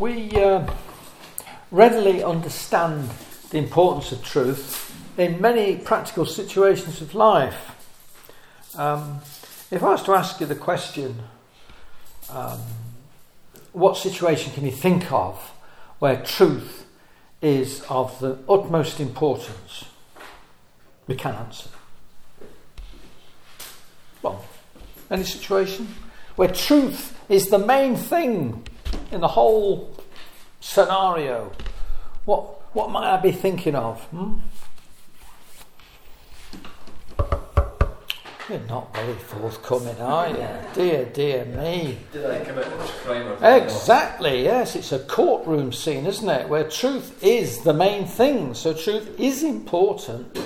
We uh, readily understand the importance of truth in many practical situations of life. Um, if I was to ask you the question, um, what situation can you think of where truth is of the utmost importance? We can answer. Well, any situation where truth is the main thing in the whole scenario, what, what might I be thinking of? Hmm? You're not very forthcoming, are you? dear, dear me. Did I commit a crime Exactly, yes. It's a courtroom scene, isn't it? Where truth is the main thing. So truth is important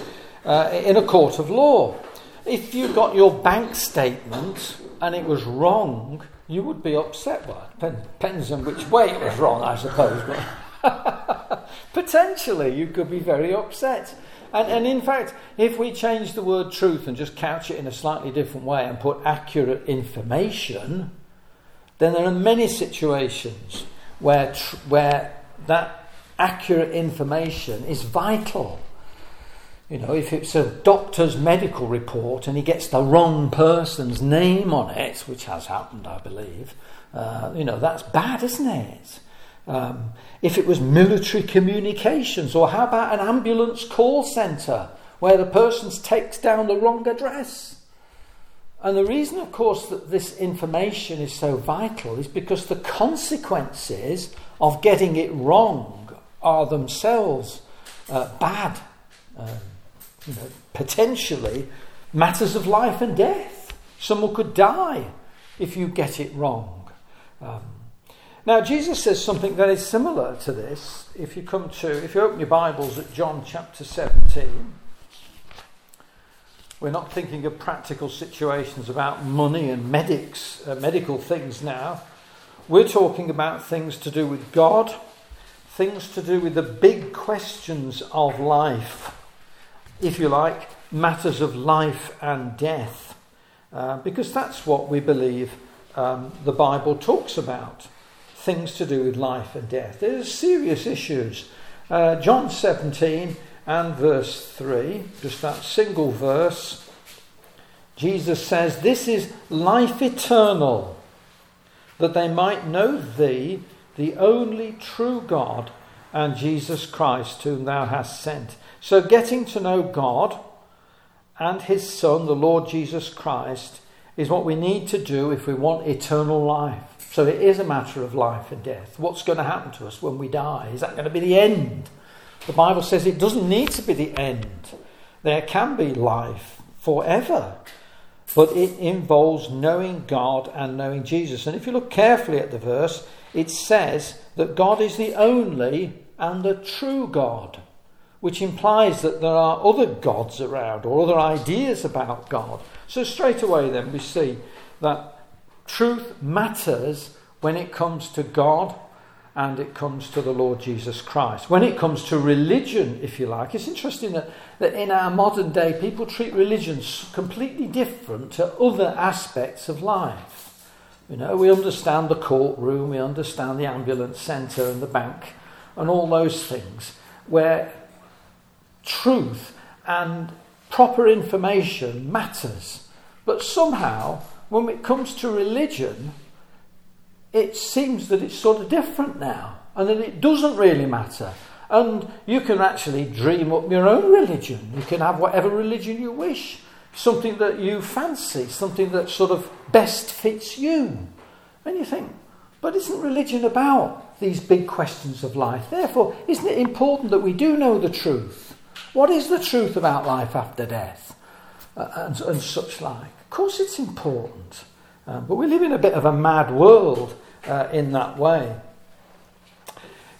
uh, in a court of law. If you got your bank statement and it was wrong, you would be upset. Well, depends on which way it was wrong, I suppose. But potentially, you could be very upset. And, and in fact, if we change the word truth and just couch it in a slightly different way and put accurate information, then there are many situations where, tr- where that accurate information is vital. You know, if it's a doctor's medical report and he gets the wrong person's name on it, which has happened, I believe, uh, you know, that's bad, isn't it? Um, if it was military communications, or how about an ambulance call centre where the person takes down the wrong address? And the reason, of course, that this information is so vital is because the consequences of getting it wrong are themselves uh, bad. Um, you know, potentially matters of life and death. Someone could die if you get it wrong. Um, now, Jesus says something very similar to this. If you come to, if you open your Bibles at John chapter 17, we're not thinking of practical situations about money and medics, uh, medical things now. We're talking about things to do with God, things to do with the big questions of life if you like, matters of life and death, uh, because that's what we believe um, the Bible talks about things to do with life and death. There's serious issues. Uh, John 17 and verse 3, just that single verse, Jesus says, This is life eternal, that they might know thee, the only true God, and Jesus Christ, whom thou hast sent. So, getting to know God and His Son, the Lord Jesus Christ, is what we need to do if we want eternal life. So, it is a matter of life and death. What's going to happen to us when we die? Is that going to be the end? The Bible says it doesn't need to be the end, there can be life forever. But it involves knowing God and knowing Jesus. And if you look carefully at the verse, it says that God is the only and the true God which implies that there are other gods around or other ideas about God. So, straight away, then, we see that truth matters when it comes to God and it comes to the Lord Jesus Christ. When it comes to religion, if you like, it's interesting that, that in our modern day people treat religion completely different to other aspects of life. You know, we understand the courtroom, we understand the ambulance centre and the bank and all those things, where truth and proper information matters. But somehow, when it comes to religion, it seems that it's sort of different now and that it doesn't really matter. And you can actually dream up your own religion. You can have whatever religion you wish, something that you fancy, something that sort of best fits you. And you think, but isn't religion about these big questions of life? Therefore, isn't it important that we do know the truth? What is the truth about life after death? Uh, and, and, such like. Of course, it's important. Uh, but we live in a bit of a mad world uh, in that way.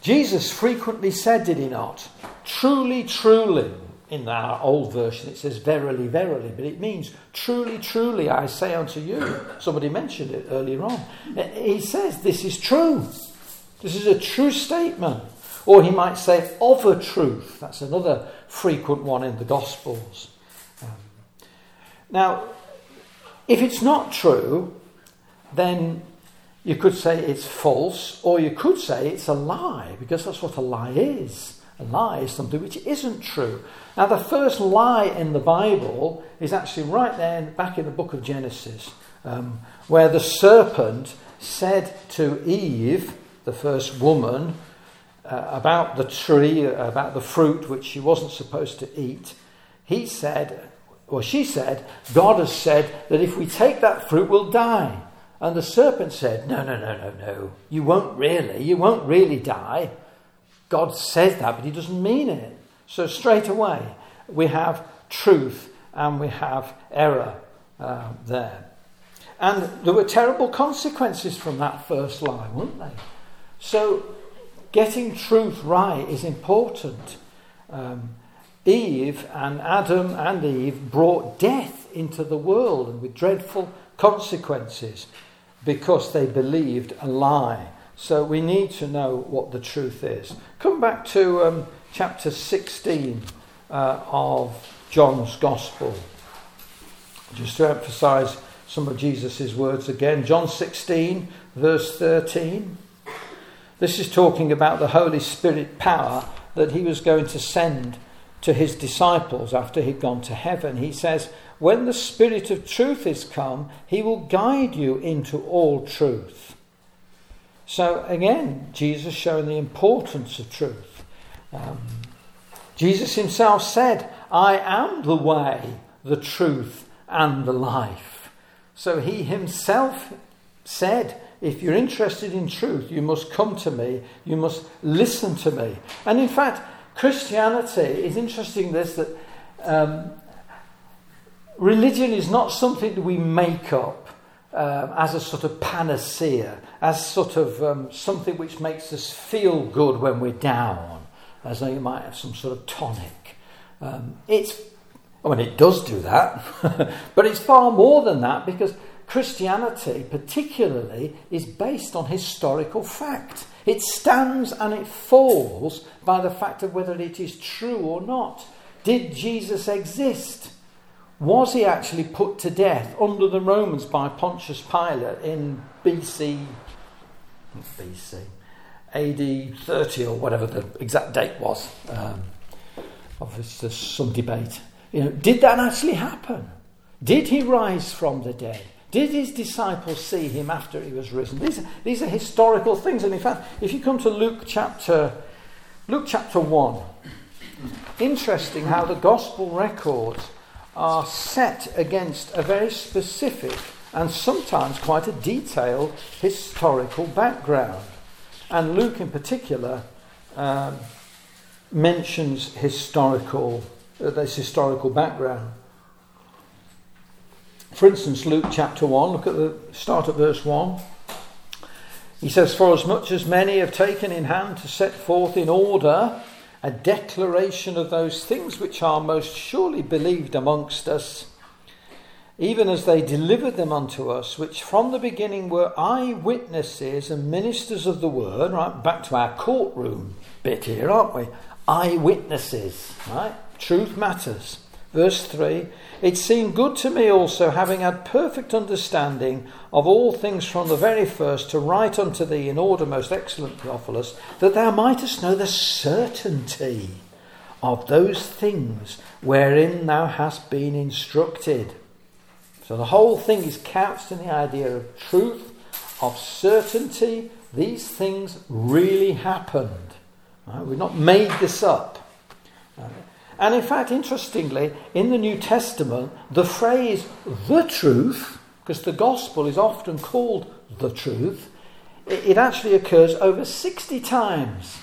Jesus frequently said, did he not? Truly, truly. In our old version, it says verily, verily, but it means truly, truly, I say unto you. Somebody mentioned it earlier on. Uh, he says, This is true. This is a true statement. Or he might say, of a truth. That's another frequent one in the Gospels. Um, now, if it's not true, then You could say it's false, or you could say it's a lie, because that's what a lie is. A lie is something which isn't true. Now, the first lie in the Bible is actually right there back in the book of Genesis, um, where the serpent said to Eve, the first woman, uh, about the tree, about the fruit which she wasn't supposed to eat. He said, or she said, God has said that if we take that fruit, we'll die. And the serpent said, No, no, no, no, no. You won't really. You won't really die. God says that, but he doesn't mean it. So straight away, we have truth and we have error uh, there. And there were terrible consequences from that first lie, weren't they? So getting truth right is important. Um, Eve and Adam and Eve brought death into the world and with dreadful consequences because they believed a lie. So we need to know what the truth is. Come back to um, chapter 16 uh, of John's Gospel. Just to emphasize some of Jesus' words again. John 16, verse 13. This is talking about the Holy Spirit power that he was going to send to his disciples after he'd gone to heaven. He says, When the Spirit of truth is come, he will guide you into all truth. So again, Jesus showing the importance of truth. Um, Jesus himself said, I am the way, the truth, and the life. So he himself said, if you're interested in truth, you must come to me, you must listen to me. And in fact, Christianity is interesting this that um, religion is not something that we make up um, as a sort of panacea, as sort of um, something which makes us feel good when we're down, as though you might have some sort of tonic. Um, it's, I mean, it does do that, but it's far more than that because Christianity, particularly, is based on historical fact. It stands and it falls by the fact of whether it is true or not. Did Jesus exist? Was he actually put to death under the Romans by Pontius Pilate in BC, BC, AD 30 or whatever the exact date was? Um, obviously, there's some debate. You know, did that actually happen? Did he rise from the dead? Did his disciples see him after he was risen? These are, these are historical things. And in fact, if you come to Luke chapter, Luke chapter 1, interesting how the gospel records are set against a very specific and sometimes quite a detailed historical background. And Luke, in particular, um, mentions historical, uh, this historical background. For instance, Luke chapter 1, look at the start of verse 1. He says, For as much as many have taken in hand to set forth in order a declaration of those things which are most surely believed amongst us, even as they delivered them unto us, which from the beginning were eyewitnesses and ministers of the word, right? Back to our courtroom bit here, aren't we? Eyewitnesses, right? Truth matters. Verse 3 It seemed good to me also, having had perfect understanding of all things from the very first, to write unto thee in order, most excellent Theophilus, that thou mightest know the certainty of those things wherein thou hast been instructed. So the whole thing is couched in the idea of truth, of certainty. These things really happened. Right? We've not made this up. And in fact, interestingly, in the New Testament, the phrase the truth, because the gospel is often called the truth, it, actually occurs over 60 times.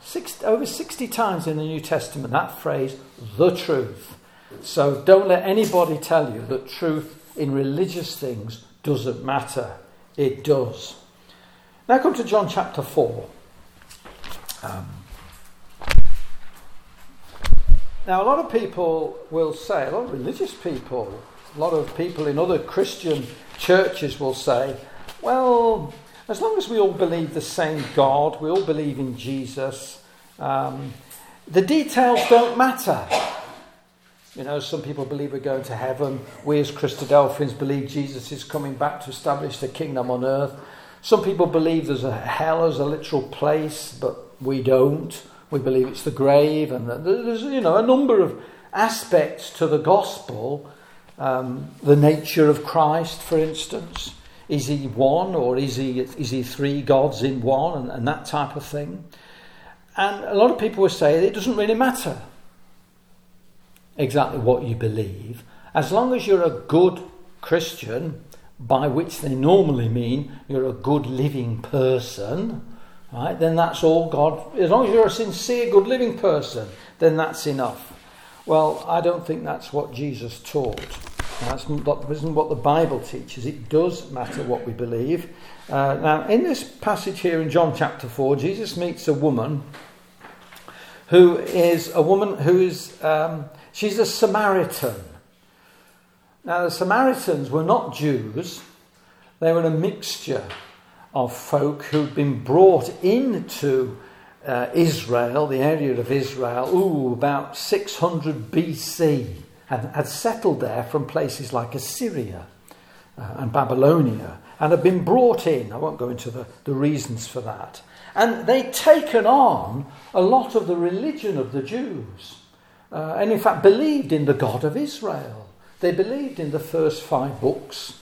Six, over 60 times in the New Testament, that phrase, the truth. So don't let anybody tell you that truth in religious things doesn't matter. It does. Now come to John chapter 4. Um, Now, a lot of people will say, a lot of religious people, a lot of people in other Christian churches will say, well, as long as we all believe the same God, we all believe in Jesus, um, the details don't matter. You know, some people believe we're going to heaven. We as Christadelphians believe Jesus is coming back to establish the kingdom on earth. Some people believe there's a hell as a literal place, but we don't. We believe it's the grave, and there's you know a number of aspects to the gospel. Um, the nature of Christ, for instance, is he one or is he is he three gods in one, and, and that type of thing. And a lot of people will say it doesn't really matter exactly what you believe, as long as you're a good Christian, by which they normally mean you're a good living person, right? Then that's all God. As long as you're a sincere, good living person, then that's enough. Well, I don't think that's what Jesus taught. That's not, isn't what the Bible teaches. It does matter what we believe. Uh, now, in this passage here in John chapter 4, Jesus meets a woman who is a woman who is, um, she's a Samaritan. Now, the Samaritans were not Jews, they were a mixture of folk who'd been brought into uh, Israel, the area of Israel, ooh, about 600 BC, and had settled there from places like Assyria uh, and Babylonia, and had been brought in. I won't go into the, the reasons for that. And they'd taken on a lot of the religion of the Jews, uh, and in fact believed in the God of Israel. They believed in the first five books,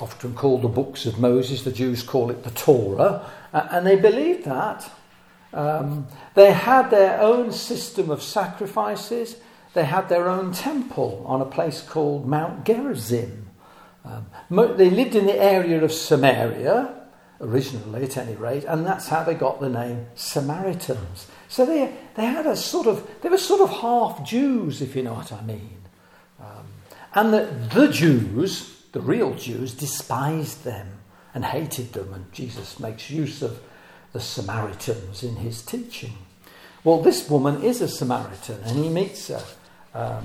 often called the books of Moses, the Jews call it the Torah, uh, and they believed that. Um, they had their own system of sacrifices. They had their own temple on a place called Mount Gerizim. Um, they lived in the area of Samaria, originally at any rate, and that's how they got the name Samaritans. So they, they had a sort of, they were sort of half Jews, if you know what I mean. Um, and the, the Jews, the real Jews, despised them and hated them, and Jesus makes use of the Samaritans in his teaching. Well, this woman is a Samaritan, and he meets her um,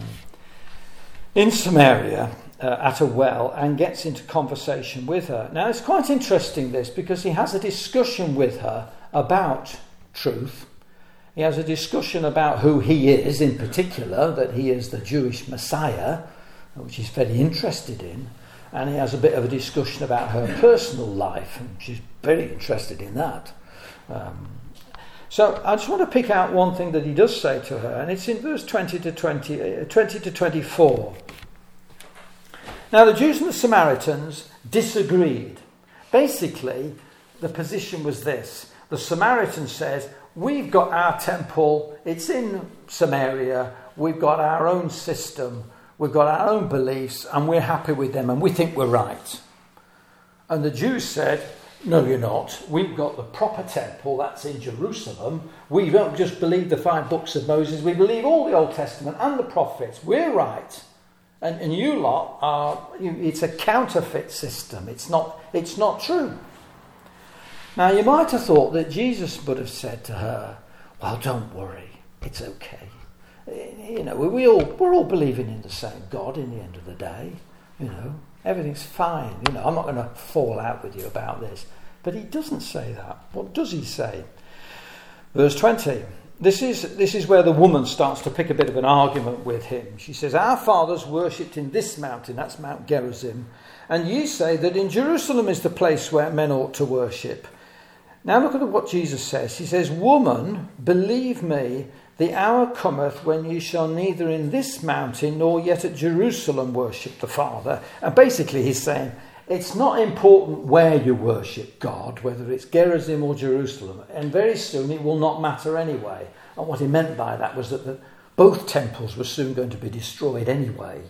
in Samaria uh, at a well and gets into conversation with her. Now, it's quite interesting this because he has a discussion with her about truth. He has a discussion about who he is, in particular, that he is the Jewish Messiah, which he's very interested in. And he has a bit of a discussion about her personal life, and she's very interested in that. Um, so I just want to pick out one thing that he does say to her, and it's in verse 20 to 20, uh, 20 to 24. Now, the Jews and the Samaritans disagreed. Basically, the position was this the Samaritan says, We've got our temple, it's in Samaria, we've got our own system, we've got our own beliefs, and we're happy with them, and we think we're right. And the Jews said, No, you're not. We've got the proper temple, that's in Jerusalem. We don't just believe the five books of Moses, we believe all the Old Testament and the prophets. We're right. And, and you lot are, it's a counterfeit system. It's not, it's not true. Now, you might have thought that Jesus would have said to her, Well, don't worry, it's okay. You know, we all, we're all believing in the same God in the end of the day. You know, everything's fine. You know, I'm not going to fall out with you about this. But he doesn't say that. What does he say? Verse 20 this is, this is where the woman starts to pick a bit of an argument with him. She says, Our fathers worshipped in this mountain, that's Mount Gerizim, and ye say that in Jerusalem is the place where men ought to worship. Now look at what Jesus says. He says, Woman, believe me, the hour cometh when ye shall neither in this mountain nor yet at Jerusalem worship the Father. And basically, he's saying, it's not important where you worship God, whether it's Gerizim or Jerusalem, and very soon it will not matter anyway. And what he meant by that was that the, both temples were soon going to be destroyed anyway.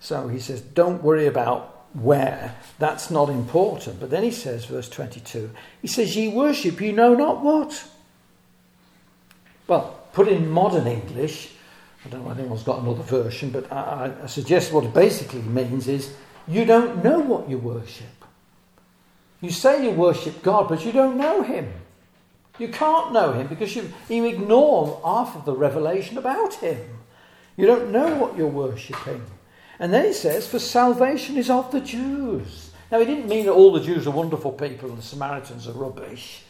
So he says, don't worry about where, that's not important. But then he says, verse 22, he says, Ye worship you know not what. Well, put in modern English, I don't know if anyone's got another version, but I, I suggest what it basically means is you don't know what you worship. You say you worship God, but you don't know Him. You can't know Him because you, you ignore half of the revelation about Him. You don't know what you're worshipping. And then he says, For salvation is of the Jews. Now, he didn't mean that all the Jews are wonderful people and the Samaritans are rubbish.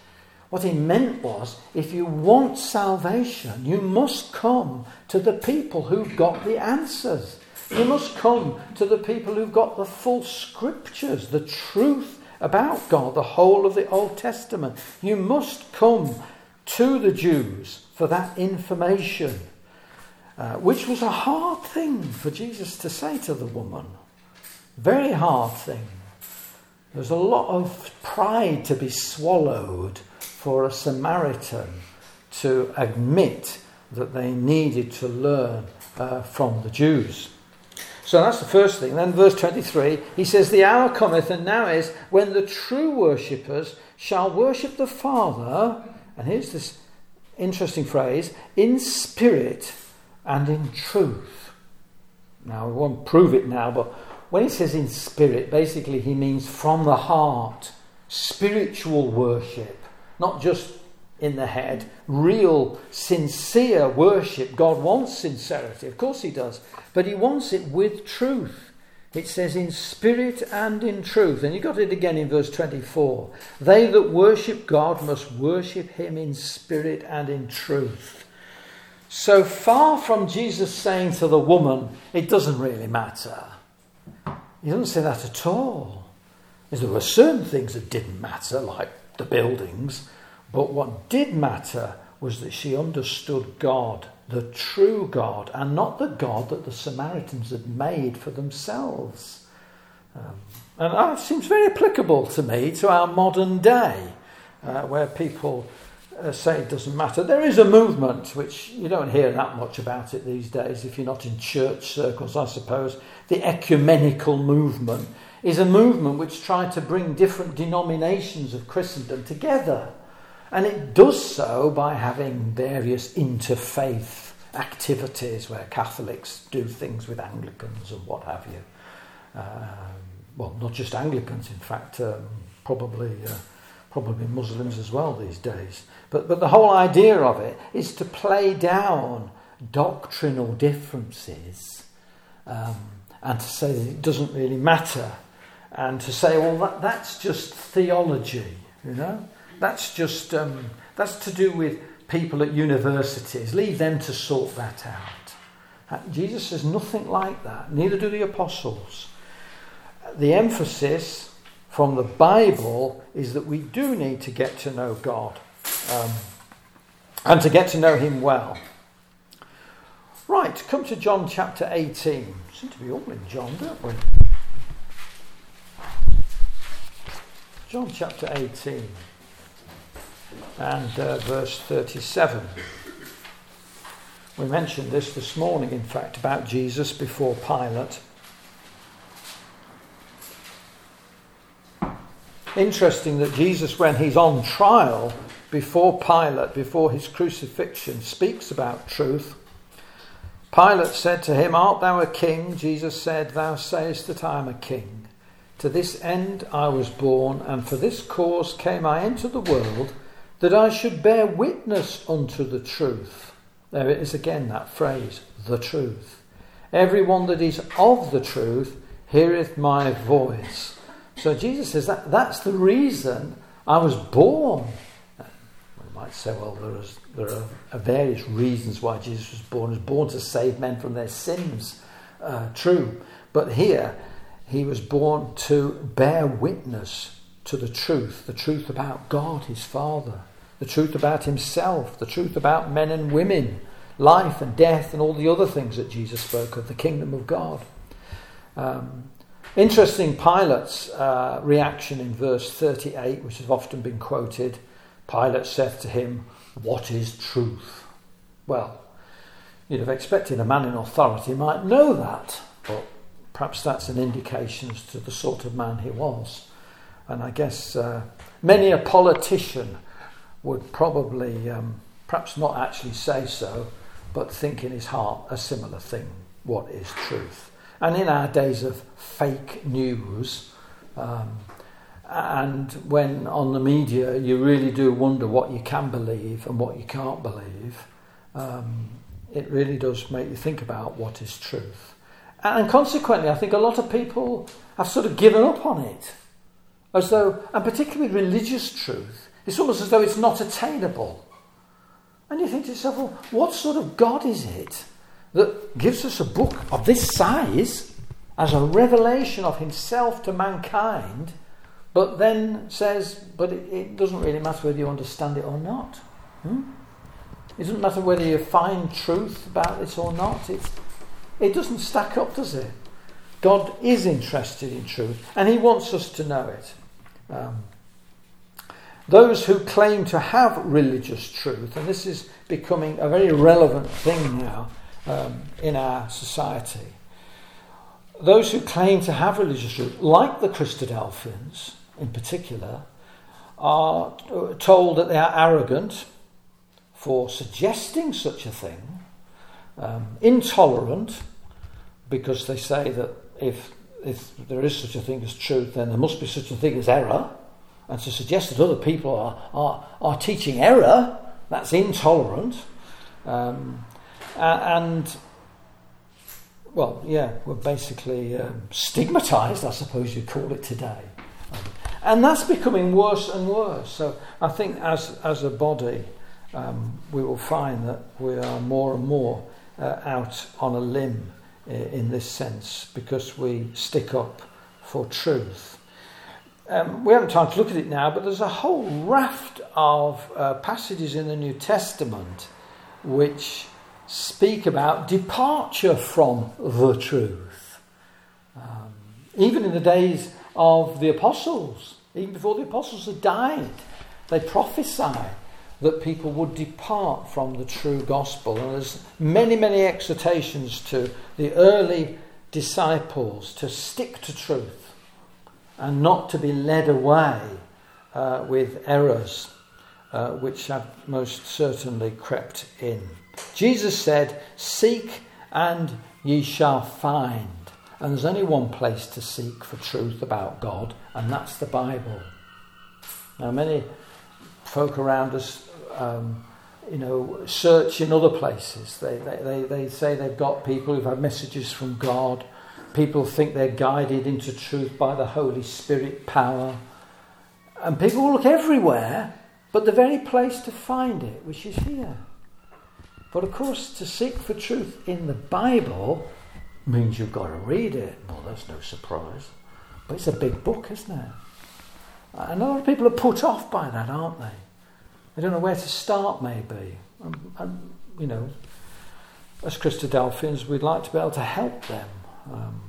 What he meant was, if you want salvation, you must come to the people who've got the answers. You must come to the people who've got the full scriptures, the truth about God, the whole of the Old Testament. You must come to the Jews for that information, uh, which was a hard thing for Jesus to say to the woman. Very hard thing. There's a lot of pride to be swallowed for a Samaritan to admit that they needed to learn uh, from the Jews. So that's the first thing. Then, verse 23, he says, The hour cometh, and now is, when the true worshippers shall worship the Father. And here's this interesting phrase in spirit and in truth. Now, we won't prove it now, but when he says in spirit, basically he means from the heart, spiritual worship, not just in the head, real, sincere worship. God wants sincerity, of course He does, but He wants it with truth. It says in spirit and in truth. And you got it again in verse 24. They that worship God must worship Him in spirit and in truth. So far from Jesus saying to the woman, it doesn't really matter. He doesn't say that at all. There were certain things that didn't matter, like the buildings, but what did matter was that she understood God, the true God, and not the God that the Samaritans had made for themselves. Um, and that seems very applicable to me to our modern day, uh, where people uh, say it doesn't matter. There is a movement which you don't hear that much about it these days if you're not in church circles, I suppose. The ecumenical movement is a movement which tried to bring different denominations of Christendom together. And it does so by having various interfaith activities where Catholics do things with Anglicans and what have you. Um, well, not just Anglicans, in fact, um, probably uh, probably Muslims as well these days. But but the whole idea of it is to play down doctrinal differences um, and to say that it doesn't really matter and to say, well, that, that's just theology, you know. That's just um, that's to do with people at universities. Leave them to sort that out. Uh, Jesus says nothing like that. Neither do the apostles. The emphasis from the Bible is that we do need to get to know God um, and to get to know Him well. Right, come to John chapter 18. We seem to be all in John, don't we? John chapter 18 and uh, verse 37. We mentioned this this morning, in fact, about Jesus before Pilate. Interesting that Jesus, when he's on trial before Pilate, before his crucifixion, speaks about truth. Pilate said to him, Art thou a king? Jesus said, Thou sayest that I am a king. To this end I was born, and for this cause came I into the world that I should bear witness unto the truth. There it is again, that phrase, the truth. Everyone that is of the truth heareth my voice. So Jesus says that that's the reason I was born. We might say, well, there, is, there are various reasons why Jesus was born. He was born to save men from their sins. Uh, true. But here, he was born to bear witness to the truth, the truth about God, his Father the truth about himself, the truth about men and women, life and death, and all the other things that Jesus spoke of, the kingdom of God. Um, interesting Pilate's uh, reaction in verse 38, which has often been quoted. Pilate said to him, What is truth? Well, you'd have expected a man in authority might know that, but perhaps that's an indication as to the sort of man he was. And I guess uh, many a politician would probably, um, perhaps not actually say so, but think in his heart a similar thing what is truth? And in our days of fake news, um, and when on the media you really do wonder what you can believe and what you can't believe, um, it really does make you think about what is truth. And consequently, I think a lot of people have sort of given up on it. As though, and particularly with religious truth, it's almost as though it's not attainable. And you think to yourself, well, what sort of God is it that gives us a book of this size as a revelation of himself to mankind but then says, but it, it, doesn't really matter whether you understand it or not. Hmm? It doesn't matter whether you find truth about this or not. It's, it doesn't stack up, does it? God is interested in truth, and He wants us to know it. Um, those who claim to have religious truth, and this is becoming a very relevant thing now um, in our society, those who claim to have religious truth, like the Christadelphians in particular, are told that they are arrogant for suggesting such a thing, um, intolerant because they say that if, if there is such a thing as truth, then there must be such a thing as error. And to suggest that other people are, are, are teaching error, that's intolerant. Um, and, well, yeah, we're basically um, stigmatized, I suppose you'd call it today. and that's becoming worse and worse. So I think as, as a body, um, we will find that we are more and more uh, out on a limb in this sense because we stick up for truth. Um, we haven't time to look at it now, but there's a whole raft of uh, passages in the New Testament which speak about departure from the truth. Um, even in the days of the apostles, even before the apostles had died, they prophesied that people would depart from the true gospel. And there's many, many exhortations to the early disciples to stick to truth and not to be led away uh, with errors uh, which have most certainly crept in. Jesus said, Seek and ye shall find. And there's only one place to seek for truth about God, and that's the Bible. Now, many folk around us um, you know, search in other places. They, they, they, say they've got people who've had messages from God. People think they're guided into truth by the Holy Spirit power. And people will look everywhere, but the very place to find it, which is here. But of course, to seek for truth in the Bible means you've got to read it. Well, that's no surprise. But it's a big book, isn't it? And a lot of people are put off by that, aren't they? They don't know where to start, maybe. And, and you know, as Christadelphians, we'd like to be able to help them. Um,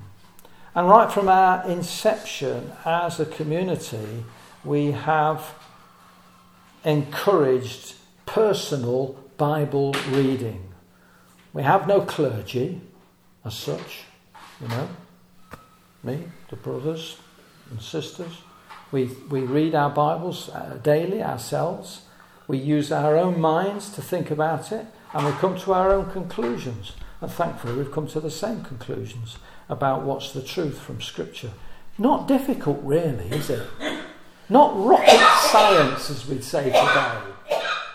and right from our inception as a community, we have encouraged personal Bible reading. We have no clergy as such, you know. Me, the brothers and sisters. We, we read our Bibles uh, daily ourselves. We use our own minds to think about it and we come to our own conclusions. And thankfully, we've come to the same conclusions about what's the truth from Scripture. Not difficult, really, is it? Not rocket science, as we'd say today.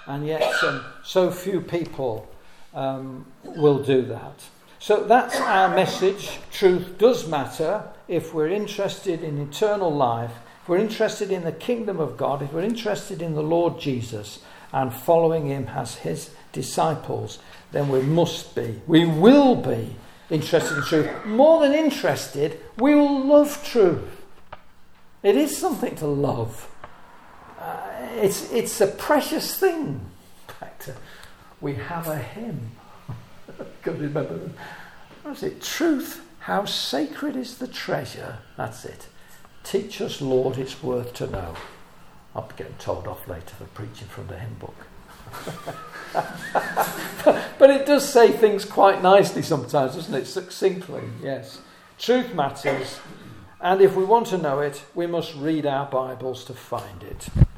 And yet, um, so few people um, will do that. So that's our message. Truth does matter if we're interested in eternal life we're interested in the kingdom of God, if we're interested in the Lord Jesus and following him as his disciples, then we must be, we will be interested in truth. More than interested, we will love truth. It is something to love. Uh, it's, it's a precious thing. Uh, we have a hymn. Can remember? What is it? Truth, how sacred is the treasure. That's it. Teach us, Lord, it's worth to know. I'll be getting told off later for preaching from the hymn book. but it does say things quite nicely sometimes, doesn't it? Succinctly, yes. Truth matters, and if we want to know it, we must read our Bibles to find it.